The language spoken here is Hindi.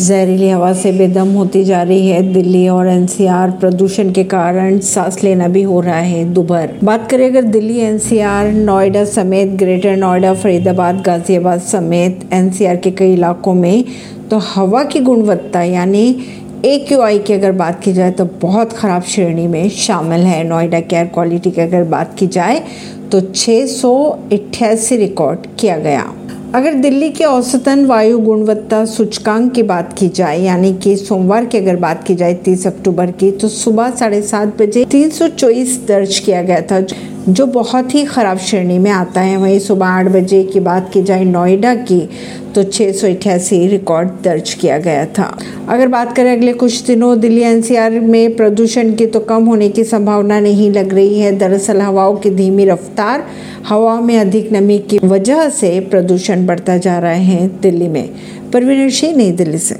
जहरीली हवा से बेदम होती जा रही है। दिल्ली और एनसीआर प्रदूषण के कारण सांस लेना भी हो रहा है दोपहर बात करें अगर दिल्ली, एनसीआर, नोएडा समेत ग्रेटर नोएडा, फरीदाबाद, गाजियाबाद समेत एनसीआर के कई इलाकों में तो हवा की गुणवत्ता यानी ए क्यू आई की अगर बात की जाए तो बहुत ख़राब श्रेणी में शामिल है। नोएडा के एयर क्वालिटी की अगर बात की जाए तो छः सौ अठासी रिकॉर्ड किया गया। अगर दिल्ली के औसतन वायु गुणवत्ता सूचकांक की बात की जाए, यानी कि सोमवार की अगर बात की जाए 30 अक्टूबर की तो सुबह साढ़े सात बजे तीन सौ चौबीस दर्ज किया गया था। जो बहुत ही ख़राब श्रेणी में आता है, वहीं सुबह आठ बजे की बात की जाए नोएडा की तो छः सौ अठासी रिकॉर्ड दर्ज किया गया था। अगर बात करें अगले कुछ दिनों, दिल्ली एनसीआर में प्रदूषण की तो कम होने की संभावना नहीं लग रही है। दरअसल हवाओं की धीमी रफ्तार, हवा में अधिक नमी की वजह से प्रदूषण बढ़ता जा रहा है दिल्ली में। परवीन सिंह, नई दिल्ली से।